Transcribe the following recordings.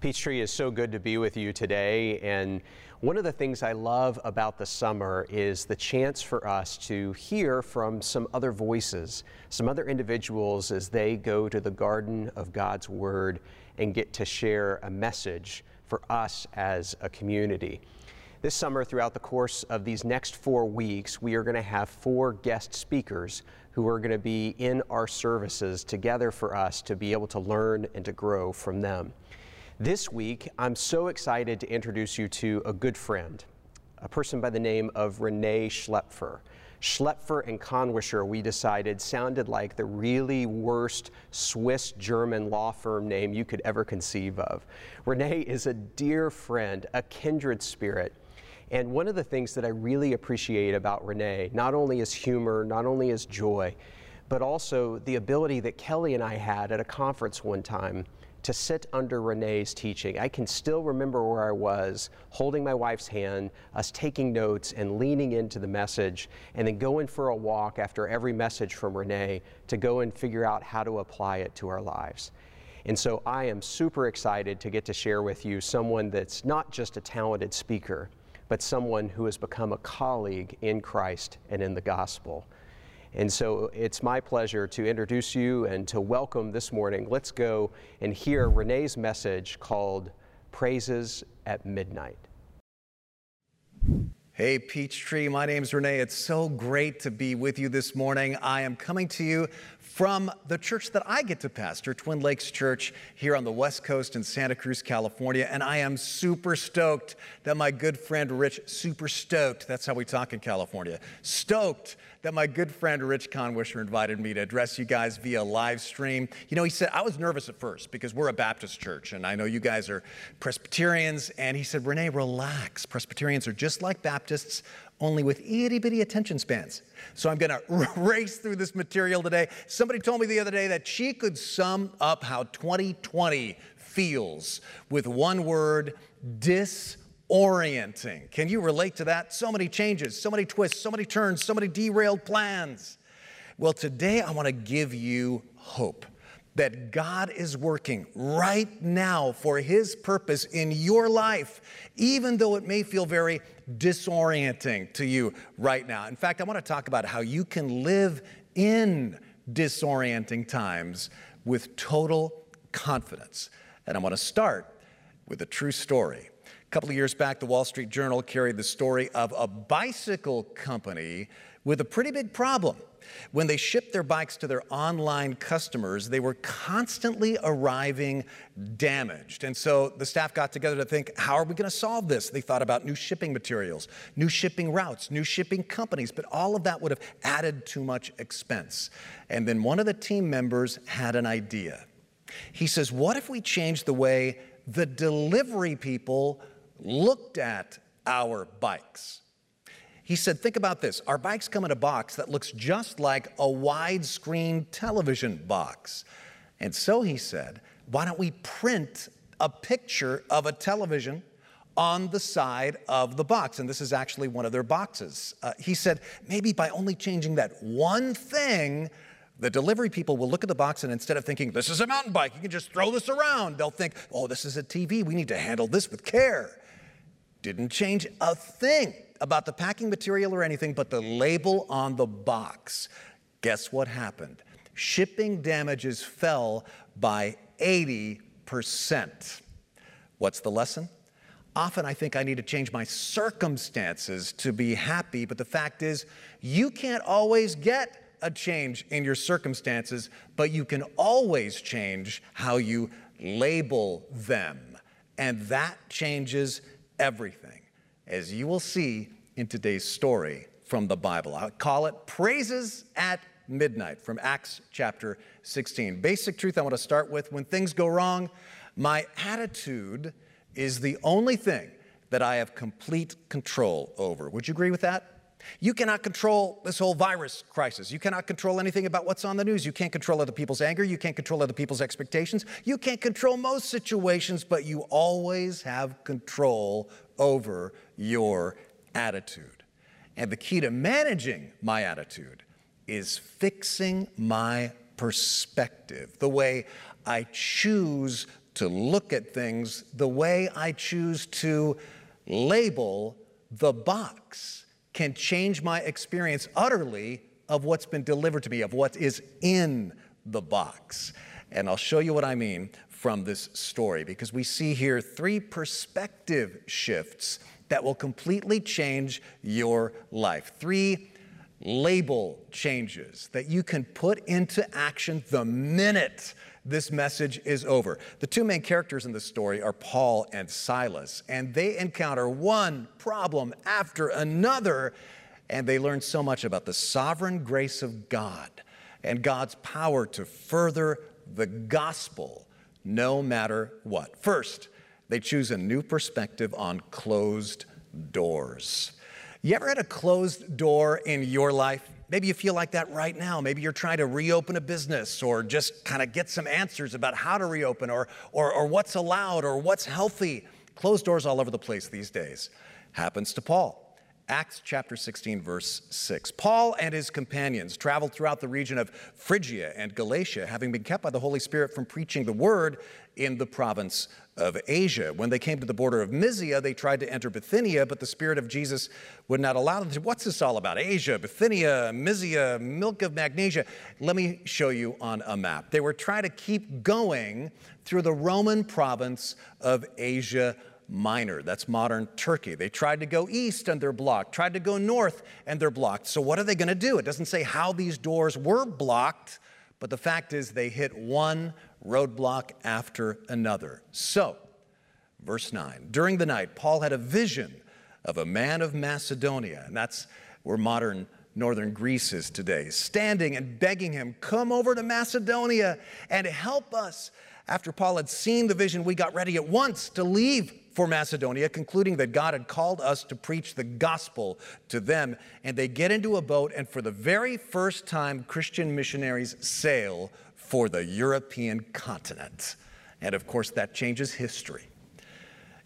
Peachtree is so good to be with you today. And one of the things I love about the summer is the chance for us to hear from some other voices, some other individuals as they go to the garden of God's Word and get to share a message for us as a community. This summer, throughout the course of these next four weeks, we are going to have four guest speakers who are going to be in our services together for us to be able to learn and to grow from them. This week, I'm so excited to introduce you to a good friend, a person by the name of Rene Schlaepfer. Schlaepfer and Kannwischer, we decided, sounded like the really worst Swiss German law firm name you could ever conceive of. Rene is a dear friend, a kindred spirit. And one of the things that I really appreciate about Rene, not only is humor, not only is joy, but also the ability that Kelly and I had at a conference one time to sit under Rene's teaching. I can still remember where I was, holding my wife's hand, us taking notes and leaning into the message, and then going for a walk after every message from Rene to go and figure out how to apply it to our lives. And so I am super excited to get to share with you someone that's not just a talented speaker, but someone who has become a colleague in Christ and in the gospel. And so it's my pleasure to introduce you and to welcome this morning. Let's go and hear Rene's message called Praises at Midnight. Hey, Peachtree, my name's Rene. It's so great to be with you this morning. I am coming to you from the church that I get to pastor, Twin Lakes Church, here on the West Coast in Santa Cruz, California. And I am super stoked that my good friend Rich, super stoked, that's how we talk in California, stoked that my good friend Rich Kannwischer invited me to address you guys via live stream. You know, he said, I was nervous at first because we're a Baptist church, and I know you guys are Presbyterians. And he said, Rene, relax. Presbyterians are just like Baptists, only with itty bitty attention spans. So I'm to race through this material today. Somebody told me the other day that she could sum up how 2020 feels with one word disorienting. Can you relate to that? So many changes, so many twists, so many turns, so many derailed plans. Well, today I want to give you hope that God is working right now for His purpose in your life, even though it may feel very disorienting to you right now. In fact, I want to talk about how you can live in disorienting times with total confidence. And I want to start with a true story. A couple of years back, the Wall Street Journal carried the story of a bicycle company with a pretty big problem. When they shipped their bikes to their online customers, they were constantly arriving damaged. And so the staff got together to think, how are we going to solve this? They thought about new shipping materials, new shipping routes, new shipping companies, but all of that would have added too much expense. And then one of the team members had an idea. He says, What if we change the way the delivery people looked at our bikes? He said, Think about this. Our bikes come in a box that looks just like a widescreen television box. And so he said, Why don't we print a picture of a television on the side of the box? And this is actually one of their boxes. Uh, he said, Maybe by only changing that one thing, the delivery people will look at the box and instead of thinking, this is a mountain bike, you can just throw this around, they'll think, oh, this is a TV, we need to handle this with care. Didn't change a thing about the packing material or anything but the label on the box. Guess what happened? Shipping damages fell by 80%. What's the lesson? Often I think I need to change my circumstances to be happy, but the fact is, you can't always get a change in your circumstances, but you can always change how you label them. And that changes everything as you will see in today's story from the Bible. I call it Praises at Midnight from Acts chapter 16. Basic truth I want to start with when things go wrong, my attitude is the only thing that I have complete control over. Would you agree with that? You cannot control this whole virus crisis. You cannot control anything about what's on the news. You can't control other people's anger. You can't control other people's expectations. You can't control most situations, but you always have control over your attitude. And the key to managing my attitude is fixing my perspective, the way I choose to look at things the way I choose to label the box can change my experience utterly of what's been delivered to me, of what is in the box. And I'll show you what I mean from this story because we see here three perspective shifts that will completely change your life. Three label changes that you can put into action the minute this message is over. The two main characters in the story are Paul and Silas, and they encounter one problem after another, and they learn so much about the sovereign grace of God and God's power to further the gospel no matter what. First, they choose a new perspective on closed doors. You ever had a closed door in your life? Maybe you feel like that right now. Maybe you're trying to reopen a business or just kind of get some answers about how to reopen or, or, or what's allowed or what's healthy. Closed doors all over the place these days. Happens to Paul. Acts chapter 16, verse 6. Paul and his companions traveled throughout the region of Phrygia and Galatia, having been kept by the Holy Spirit from preaching the word in the province of Asia. When they came to the border of Mysia, they tried to enter Bithynia, but the Spirit of Jesus would not allow them to. What's this all about? Asia, Bithynia, Mysia, milk of magnesia. Let me show you on a map. They were trying to keep going through the Roman province of Asia Minor. That's modern Turkey. They tried to go east and they're blocked, tried to go north and they're blocked. So, what are they going to do? It doesn't say how these doors were blocked, but the fact is they hit one roadblock after another. So, verse 9 during the night, Paul had a vision of a man of Macedonia, and that's where modern northern Greece is today, standing and begging him, Come over to Macedonia and help us. After Paul had seen the vision, we got ready at once to leave for Macedonia, concluding that God had called us to preach the gospel to them. And they get into a boat, and for the very first time, Christian missionaries sail for the European continent. And of course, that changes history.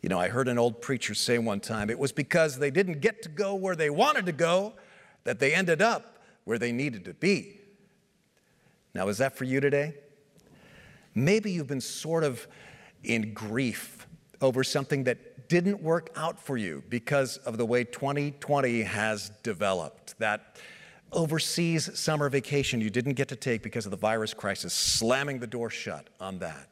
You know, I heard an old preacher say one time it was because they didn't get to go where they wanted to go that they ended up where they needed to be. Now, is that for you today? Maybe you've been sort of in grief over something that didn't work out for you because of the way 2020 has developed. That overseas summer vacation you didn't get to take because of the virus crisis, slamming the door shut on that.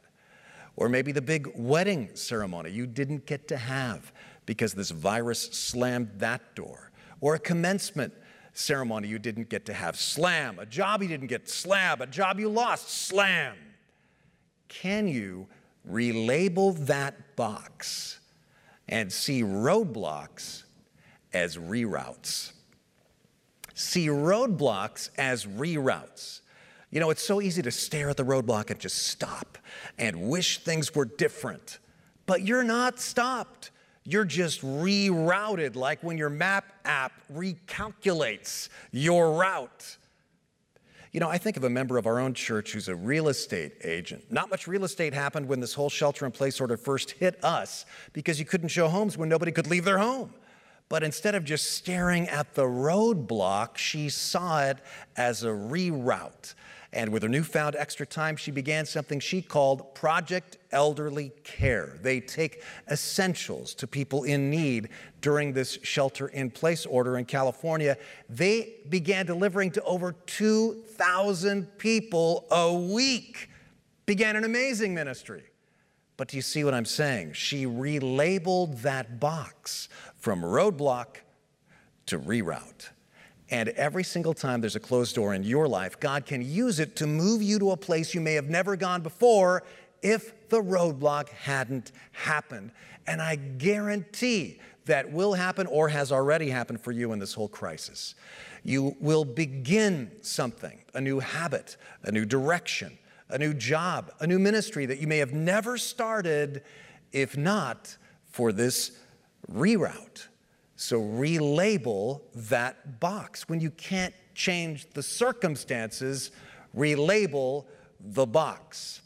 Or maybe the big wedding ceremony you didn't get to have because this virus slammed that door. Or a commencement ceremony you didn't get to have, slam. A job you didn't get, slab. A job you lost, slam. Can you relabel that box and see roadblocks as reroutes. See roadblocks as reroutes. You know, it's so easy to stare at the roadblock and just stop and wish things were different. But you're not stopped. You're just rerouted, like when your map app recalculates your route. You know, I think of a member of our own church who's a real estate agent. Not much real estate happened when this whole shelter in place order first hit us because you couldn't show homes when nobody could leave their home. But instead of just staring at the roadblock, she saw it as a reroute. And with her newfound extra time, she began something she called Project Elderly Care. They take essentials to people in need during this shelter in place order in California. They began delivering to over 2,000 people a week, began an amazing ministry. But do you see what I'm saying? She relabeled that box from roadblock to reroute. And every single time there's a closed door in your life, God can use it to move you to a place you may have never gone before if the roadblock hadn't happened. And I guarantee that will happen or has already happened for you in this whole crisis. You will begin something, a new habit, a new direction, a new job, a new ministry that you may have never started if not for this reroute. So relabel that box. When you can't change the circumstances, relabel the box.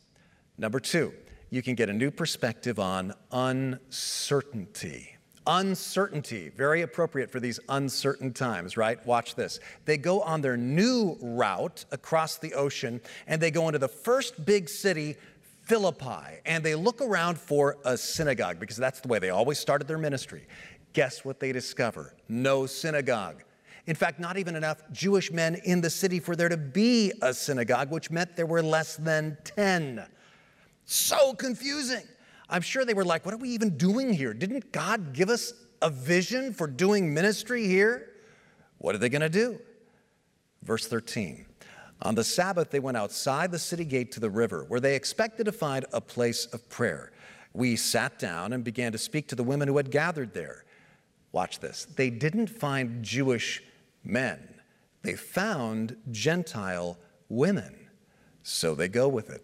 Number two, you can get a new perspective on uncertainty. Uncertainty, very appropriate for these uncertain times, right? Watch this. They go on their new route across the ocean and they go into the first big city Philippi and they look around for a synagogue because that's the way they always started their ministry. Guess what they discover? No synagogue. In fact, not even enough Jewish men in the city for there to be a synagogue, which meant there were less than 10. So confusing. I'm sure they were like, What are we even doing here? Didn't God give us a vision for doing ministry here? What are they going to do? Verse 13. On the Sabbath, they went outside the city gate to the river, where they expected to find a place of prayer. We sat down and began to speak to the women who had gathered there. Watch this. They didn't find Jewish men, they found Gentile women. So they go with it.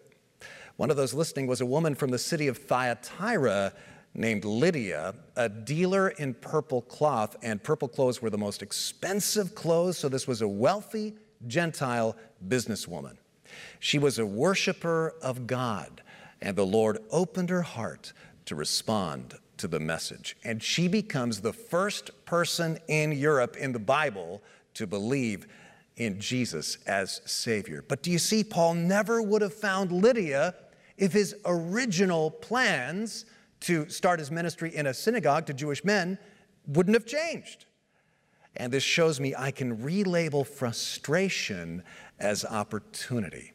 One of those listening was a woman from the city of Thyatira named Lydia, a dealer in purple cloth, and purple clothes were the most expensive clothes, so this was a wealthy Gentile businesswoman. She was a worshiper of God, and the Lord opened her heart to respond to the message. And she becomes the first person in Europe in the Bible to believe in Jesus as Savior. But do you see, Paul never would have found Lydia if his original plans to start his ministry in a synagogue to Jewish men wouldn't have changed. And this shows me I can relabel frustration as opportunity.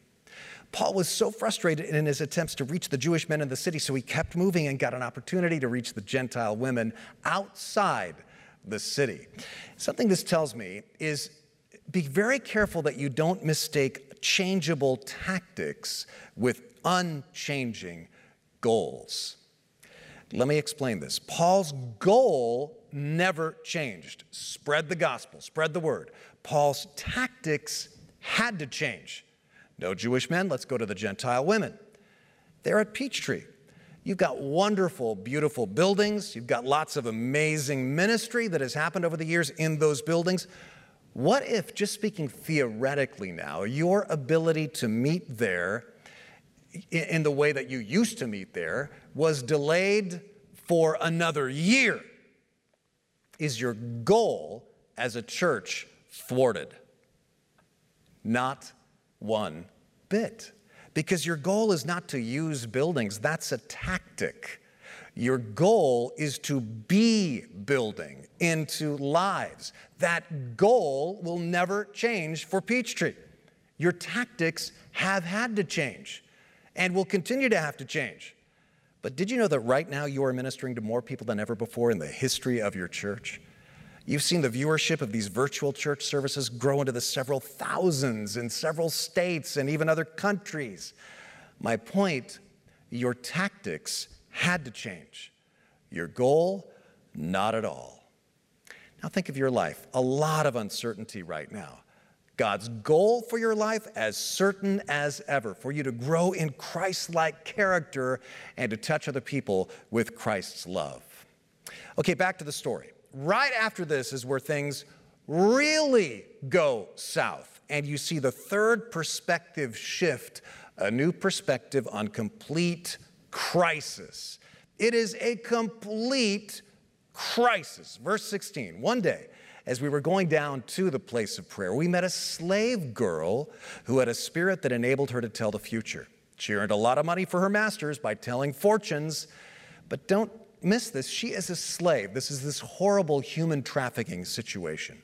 Paul was so frustrated in his attempts to reach the Jewish men in the city, so he kept moving and got an opportunity to reach the Gentile women outside the city. Something this tells me is be very careful that you don't mistake changeable tactics with unchanging goals. Let me explain this. Paul's goal never changed spread the gospel, spread the word. Paul's tactics had to change. No Jewish men, let's go to the Gentile women. They're at Peachtree. You've got wonderful, beautiful buildings. You've got lots of amazing ministry that has happened over the years in those buildings. What if, just speaking theoretically now, your ability to meet there in the way that you used to meet there was delayed for another year? Is your goal as a church thwarted? Not one bit. Because your goal is not to use buildings, that's a tactic. Your goal is to be building into lives. That goal will never change for Peachtree. Your tactics have had to change and will continue to have to change. But did you know that right now you are ministering to more people than ever before in the history of your church? You've seen the viewership of these virtual church services grow into the several thousands in several states and even other countries. My point your tactics had to change. Your goal, not at all. Now think of your life. A lot of uncertainty right now. God's goal for your life as certain as ever for you to grow in Christ like character and to touch other people with Christ's love. Okay, back to the story. Right after this is where things really go south, and you see the third perspective shift a new perspective on complete crisis. It is a complete crisis. Verse 16 One day, as we were going down to the place of prayer, we met a slave girl who had a spirit that enabled her to tell the future. She earned a lot of money for her masters by telling fortunes, but don't miss this. She is a slave. This is this horrible human trafficking situation.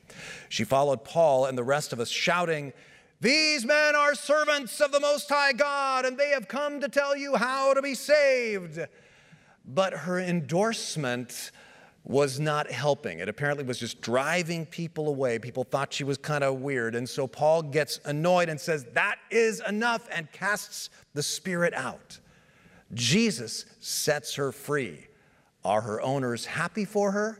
She followed Paul and the rest of us, shouting, These men are servants of the Most High God, and they have come to tell you how to be saved. But her endorsement was not helping. It apparently was just driving people away. People thought she was kind of weird. And so Paul gets annoyed and says, That is enough, and casts the spirit out. Jesus sets her free. Are her owners happy for her?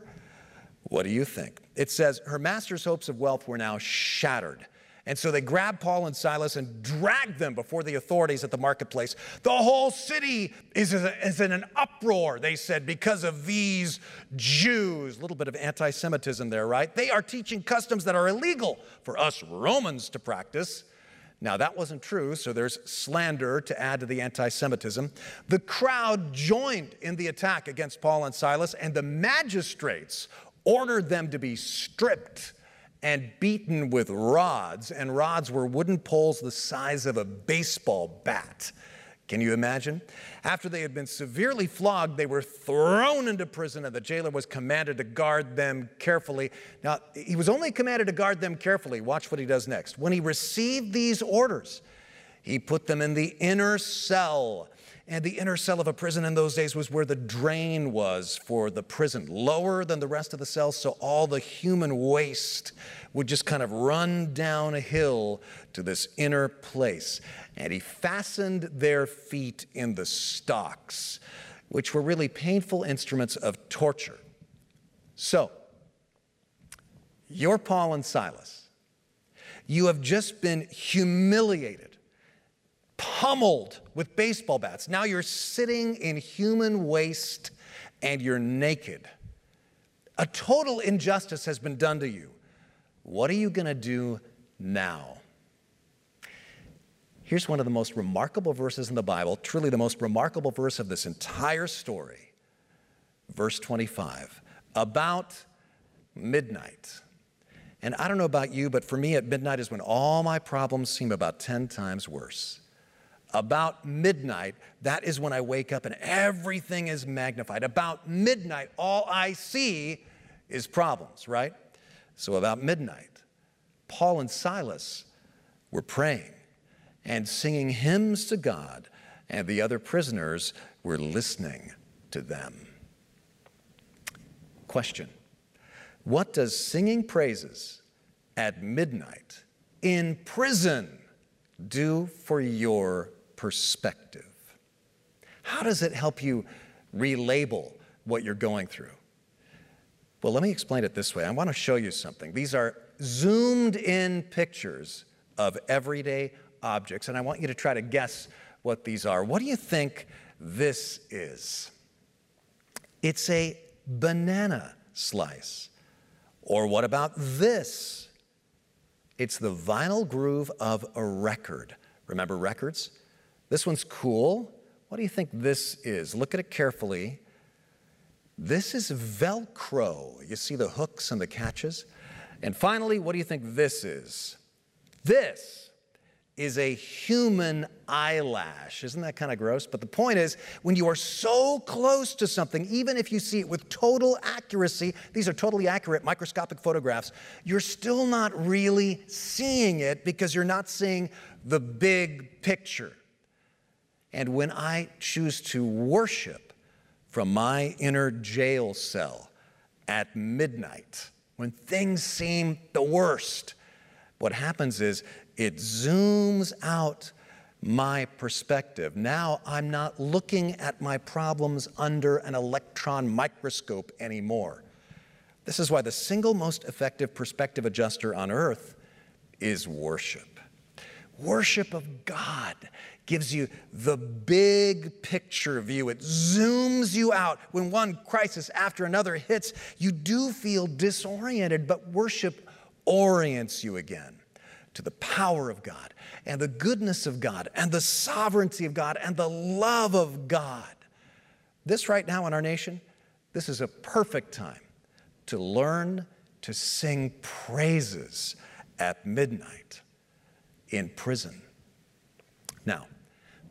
What do you think? It says her master's hopes of wealth were now shattered. And so they grabbed Paul and Silas and dragged them before the authorities at the marketplace. The whole city is, is in an uproar, they said, because of these Jews. A little bit of anti Semitism there, right? They are teaching customs that are illegal for us Romans to practice. Now, that wasn't true, so there's slander to add to the anti Semitism. The crowd joined in the attack against Paul and Silas, and the magistrates ordered them to be stripped and beaten with rods, and rods were wooden poles the size of a baseball bat. Can you imagine? After they had been severely flogged, they were thrown into prison, and the jailer was commanded to guard them carefully. Now, he was only commanded to guard them carefully. Watch what he does next. When he received these orders, he put them in the inner cell. And the inner cell of a prison in those days was where the drain was for the prison, lower than the rest of the cells, so all the human waste would just kind of run down a hill to this inner place and he fastened their feet in the stocks, which were really painful instruments of torture. So, you're Paul and Silas. You have just been humiliated, pummeled with baseball bats. Now you're sitting in human waste and you're naked. A total injustice has been done to you. What are you going to do now? Here's one of the most remarkable verses in the Bible, truly the most remarkable verse of this entire story. Verse 25, about midnight. And I don't know about you, but for me at midnight is when all my problems seem about 10 times worse. About midnight, that is when I wake up and everything is magnified. About midnight, all I see is problems, right? So about midnight, Paul and Silas were praying and singing hymns to God, and the other prisoners were listening to them. Question What does singing praises at midnight in prison do for your perspective? How does it help you relabel what you're going through? Well, let me explain it this way. I want to show you something. These are zoomed in pictures of everyday objects, and I want you to try to guess what these are. What do you think this is? It's a banana slice. Or what about this? It's the vinyl groove of a record. Remember records? This one's cool. What do you think this is? Look at it carefully. This is Velcro. You see the hooks and the catches? And finally, what do you think this is? This is a human eyelash. Isn't that kind of gross? But the point is, when you are so close to something, even if you see it with total accuracy, these are totally accurate microscopic photographs, you're still not really seeing it because you're not seeing the big picture. And when I choose to worship from my inner jail cell at midnight, when things seem the worst, what happens is it zooms out my perspective. Now I'm not looking at my problems under an electron microscope anymore. This is why the single most effective perspective adjuster on earth is worship. Worship of God gives you the big picture view. It zooms you out. When one crisis after another hits, you do feel disoriented, but worship orients you again to the power of God and the goodness of God and the sovereignty of God and the love of God. This right now in our nation, this is a perfect time to learn to sing praises at midnight in prison. Now,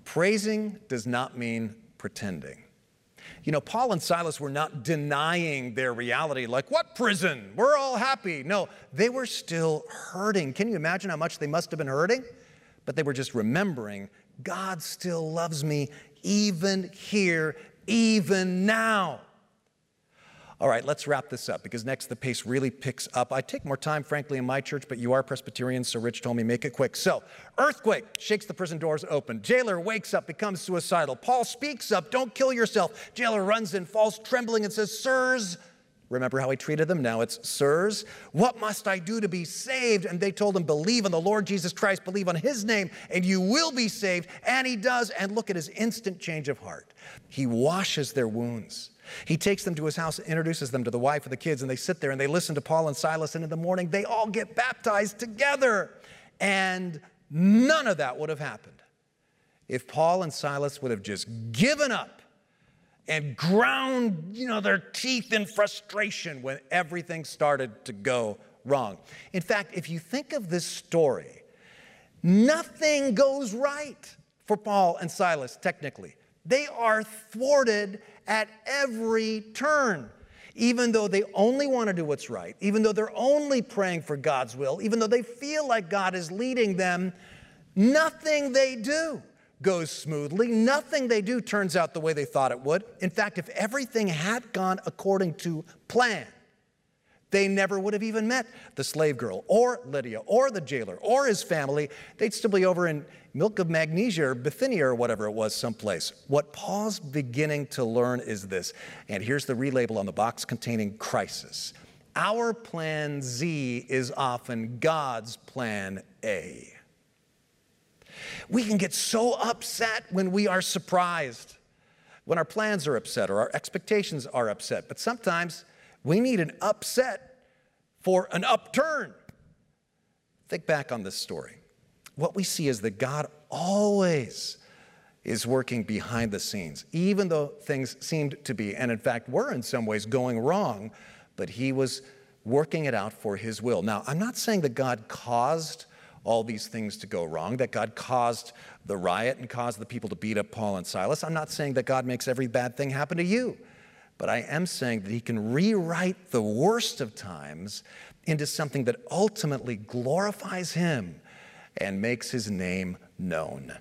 praising does not mean pretending. You know, Paul and Silas were not denying their reality, like, what prison? We're all happy. No, they were still hurting. Can you imagine how much they must have been hurting? But they were just remembering God still loves me even here, even now. All right, let's wrap this up because next the pace really picks up. I take more time, frankly, in my church, but you are Presbyterian, so Rich told me make it quick. So, earthquake shakes the prison doors open. Jailer wakes up, becomes suicidal. Paul speaks up, don't kill yourself. Jailer runs in, falls trembling, and says, Sirs, Remember how he treated them? Now it's, Sirs, what must I do to be saved? And they told him, Believe on the Lord Jesus Christ, believe on his name, and you will be saved. And he does. And look at his instant change of heart. He washes their wounds. He takes them to his house, introduces them to the wife and the kids, and they sit there and they listen to Paul and Silas. And in the morning, they all get baptized together. And none of that would have happened if Paul and Silas would have just given up and ground, you know, their teeth in frustration when everything started to go wrong. In fact, if you think of this story, nothing goes right for Paul and Silas, technically. They are thwarted at every turn. Even though they only want to do what's right, even though they're only praying for God's will, even though they feel like God is leading them, nothing they do goes smoothly. Nothing they do turns out the way they thought it would. In fact, if everything had gone according to plan, they never would have even met the slave girl or Lydia or the jailer or his family. They'd still be over in Milk of Magnesia or Bithynia or whatever it was, someplace. What Paul's beginning to learn is this, and here's the relabel on the box containing crisis. Our plan Z is often God's plan A. We can get so upset when we are surprised, when our plans are upset or our expectations are upset, but sometimes we need an upset for an upturn. Think back on this story. What we see is that God always is working behind the scenes, even though things seemed to be, and in fact were in some ways going wrong, but He was working it out for His will. Now, I'm not saying that God caused all these things to go wrong, that God caused the riot and caused the people to beat up Paul and Silas. I'm not saying that God makes every bad thing happen to you. But I am saying that he can rewrite the worst of times into something that ultimately glorifies him and makes his name known.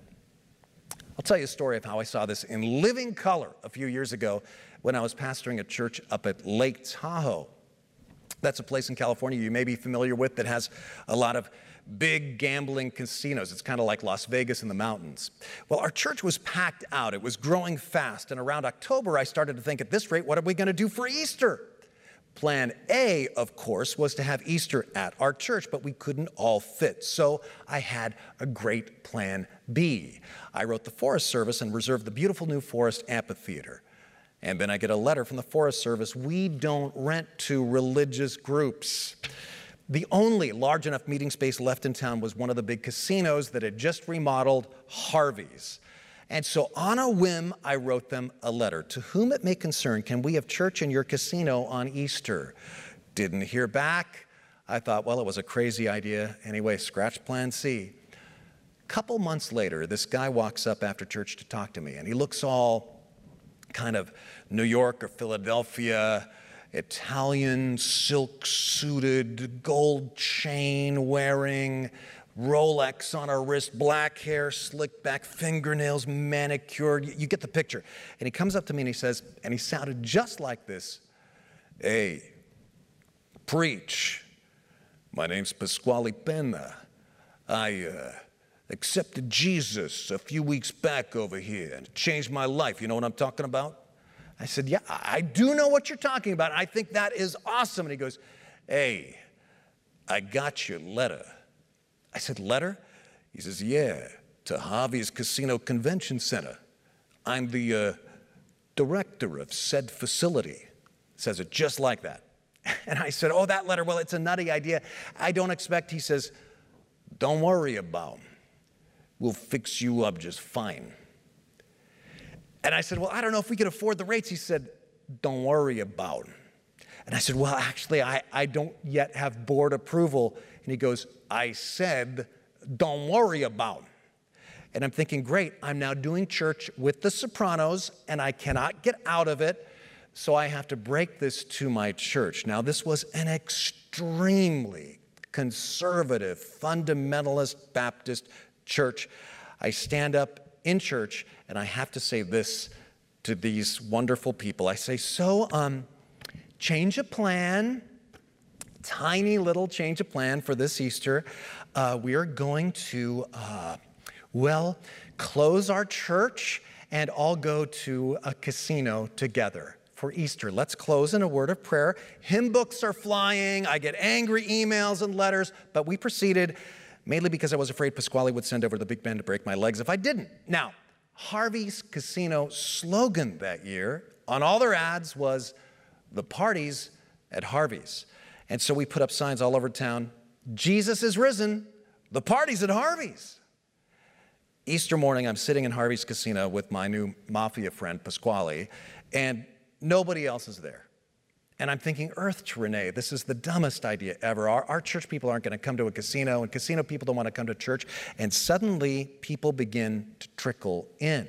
I'll tell you a story of how I saw this in living color a few years ago when I was pastoring a church up at Lake Tahoe. That's a place in California you may be familiar with that has a lot of big gambling casinos. It's kind of like Las Vegas in the mountains. Well, our church was packed out, it was growing fast. And around October, I started to think at this rate, what are we going to do for Easter? Plan A, of course, was to have Easter at our church, but we couldn't all fit. So I had a great plan B. I wrote the Forest Service and reserved the beautiful new Forest Amphitheater. And then I get a letter from the Forest Service we don't rent to religious groups. The only large enough meeting space left in town was one of the big casinos that had just remodeled Harvey's. And so, on a whim, I wrote them a letter. To whom it may concern, can we have church in your casino on Easter? Didn't hear back. I thought, well, it was a crazy idea. Anyway, scratch plan C. Couple months later, this guy walks up after church to talk to me, and he looks all kind of New York or Philadelphia Italian silk suited, gold chain wearing, Rolex on her wrist, black hair, slick back, fingernails manicured. You get the picture. And he comes up to me and he says, and he sounded just like this Hey, preach. My name's Pasquale Penna. I uh, accepted Jesus a few weeks back over here and changed my life. You know what I'm talking about? I said, Yeah, I do know what you're talking about. I think that is awesome. And he goes, Hey, I got your letter. I said, Letter? He says, Yeah, to Harvey's Casino Convention Center. I'm the uh, director of said facility. Says it just like that. And I said, Oh, that letter, well, it's a nutty idea. I don't expect, he says, Don't worry about. We'll fix you up just fine. And I said, Well, I don't know if we could afford the rates. He said, Don't worry about them. And I said, Well, actually, I, I don't yet have board approval. And he goes, I said, Don't worry about them. And I'm thinking, Great, I'm now doing church with the Sopranos, and I cannot get out of it. So I have to break this to my church. Now, this was an extremely conservative, fundamentalist Baptist church. I stand up in church, and I have to say this to these wonderful people. I say, so, um, change of plan, tiny little change of plan for this Easter. Uh, we are going to, uh, well, close our church and all go to a casino together for Easter. Let's close in a word of prayer. Hymn books are flying. I get angry emails and letters, but we proceeded mainly because I was afraid Pasquale would send over the big man to break my legs if I didn't. Now, Harvey's Casino slogan that year on all their ads was the parties at Harvey's. And so we put up signs all over town Jesus is risen, the party's at Harvey's. Easter morning, I'm sitting in Harvey's Casino with my new mafia friend, Pasquale, and nobody else is there. And I'm thinking, Earth to Rene, this is the dumbest idea ever. Our, our church people aren't going to come to a casino, and casino people don't want to come to church. And suddenly, people begin to trickle in.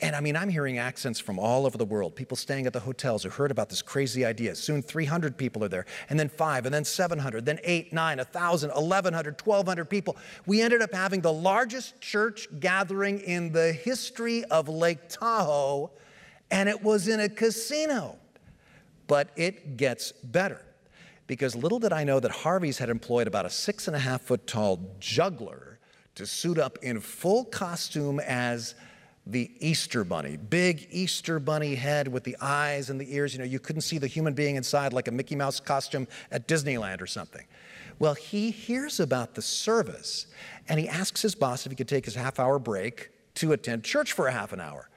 And I mean, I'm hearing accents from all over the world. People staying at the hotels who heard about this crazy idea. Soon 300 people are there, and then five, and then 700, then eight, nine, 1,000, 1,100, 1,200 people. We ended up having the largest church gathering in the history of Lake Tahoe, and it was in a casino. But it gets better because little did I know that Harvey's had employed about a six and a half foot tall juggler to suit up in full costume as the Easter bunny, big Easter bunny head with the eyes and the ears. You know, you couldn't see the human being inside like a Mickey Mouse costume at Disneyland or something. Well, he hears about the service and he asks his boss if he could take his half hour break to attend church for a half an hour.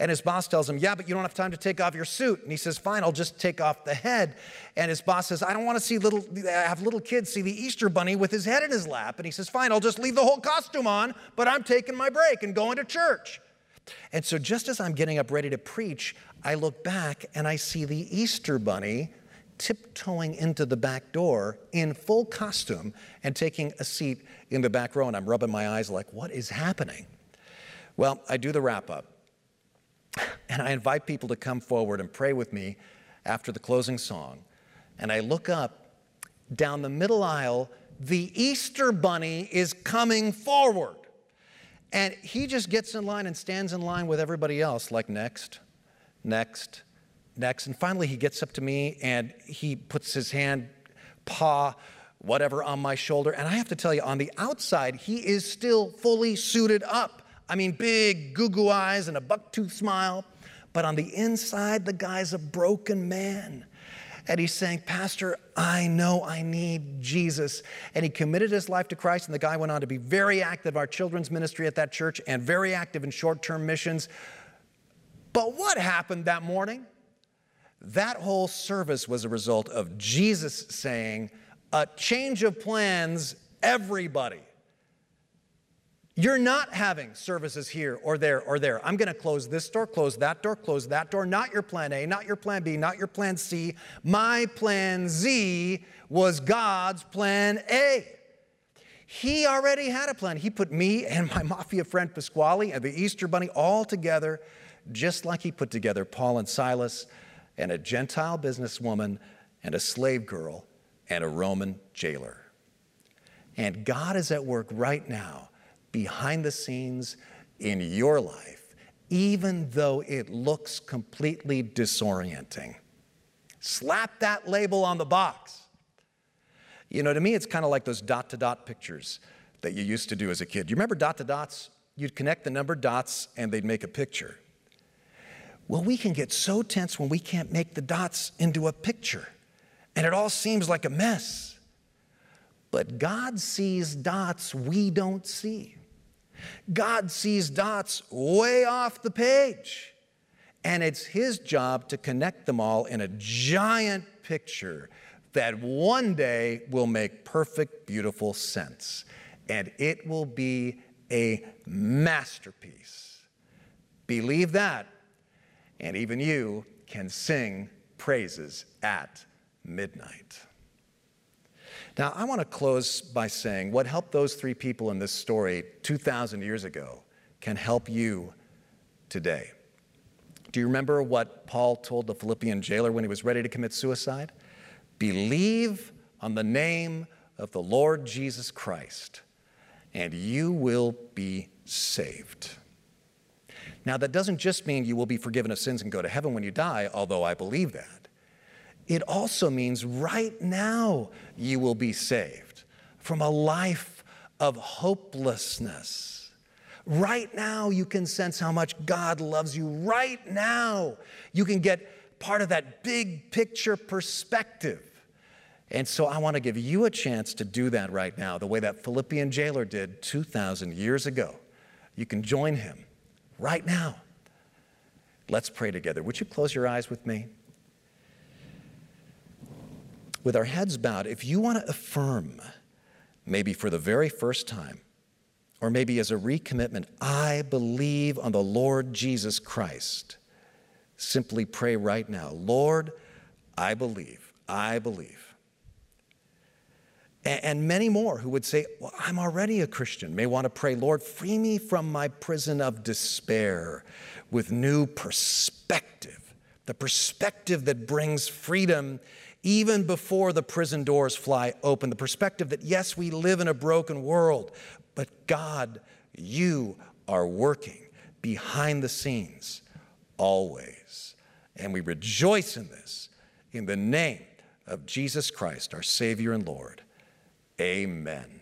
And his boss tells him, Yeah, but you don't have time to take off your suit. And he says, Fine, I'll just take off the head. And his boss says, I don't want to see little, have little kids see the Easter bunny with his head in his lap. And he says, Fine, I'll just leave the whole costume on, but I'm taking my break and going to church. And so, just as I'm getting up ready to preach, I look back and I see the Easter bunny tiptoeing into the back door in full costume and taking a seat in the back row. And I'm rubbing my eyes like, what is happening? Well, I do the wrap up. And I invite people to come forward and pray with me after the closing song. And I look up down the middle aisle, the Easter bunny is coming forward. And he just gets in line and stands in line with everybody else, like next, next, next. And finally, he gets up to me and he puts his hand, paw, whatever, on my shoulder. And I have to tell you, on the outside, he is still fully suited up. I mean, big goo goo eyes and a bucktooth smile. But on the inside, the guy's a broken man. And he's saying, Pastor, I know I need Jesus. And he committed his life to Christ. And the guy went on to be very active, in our children's ministry at that church, and very active in short term missions. But what happened that morning? That whole service was a result of Jesus saying, a change of plans, everybody. You're not having services here or there or there. I'm going to close this door, close that door, close that door. Not your plan A, not your plan B, not your plan C. My plan Z was God's plan A. He already had a plan. He put me and my mafia friend Pasquale and the Easter Bunny all together, just like he put together Paul and Silas and a Gentile businesswoman and a slave girl and a Roman jailer. And God is at work right now behind the scenes in your life, even though it looks completely disorienting. Slap that label on the box. You know, to me, it's kind of like those dot to dot pictures that you used to do as a kid. You remember dot to dots? You'd connect the number dots and they'd make a picture. Well, we can get so tense when we can't make the dots into a picture, and it all seems like a mess. But God sees dots we don't see. God sees dots way off the page. And it's his job to connect them all in a giant picture that one day will make perfect, beautiful sense. And it will be a masterpiece. Believe that, and even you can sing praises at midnight. Now, I want to close by saying what helped those three people in this story 2,000 years ago can help you today. Do you remember what Paul told the Philippian jailer when he was ready to commit suicide? Believe on the name of the Lord Jesus Christ, and you will be saved. Now, that doesn't just mean you will be forgiven of sins and go to heaven when you die, although I believe that. It also means right now you will be saved from a life of hopelessness. Right now, you can sense how much God loves you. Right now, you can get part of that big picture perspective. And so, I want to give you a chance to do that right now, the way that Philippian jailer did 2,000 years ago. You can join him right now. Let's pray together. Would you close your eyes with me? With our heads bowed, if you want to affirm, maybe for the very first time, or maybe as a recommitment, I believe on the Lord Jesus Christ, simply pray right now Lord, I believe, I believe. And many more who would say, Well, I'm already a Christian, may want to pray, Lord, free me from my prison of despair with new perspective, the perspective that brings freedom even before the prison doors fly open, the perspective that, yes, we live in a broken world, but God, you are working behind the scenes always. And we rejoice in this in the name of Jesus Christ, our Savior and Lord. Amen.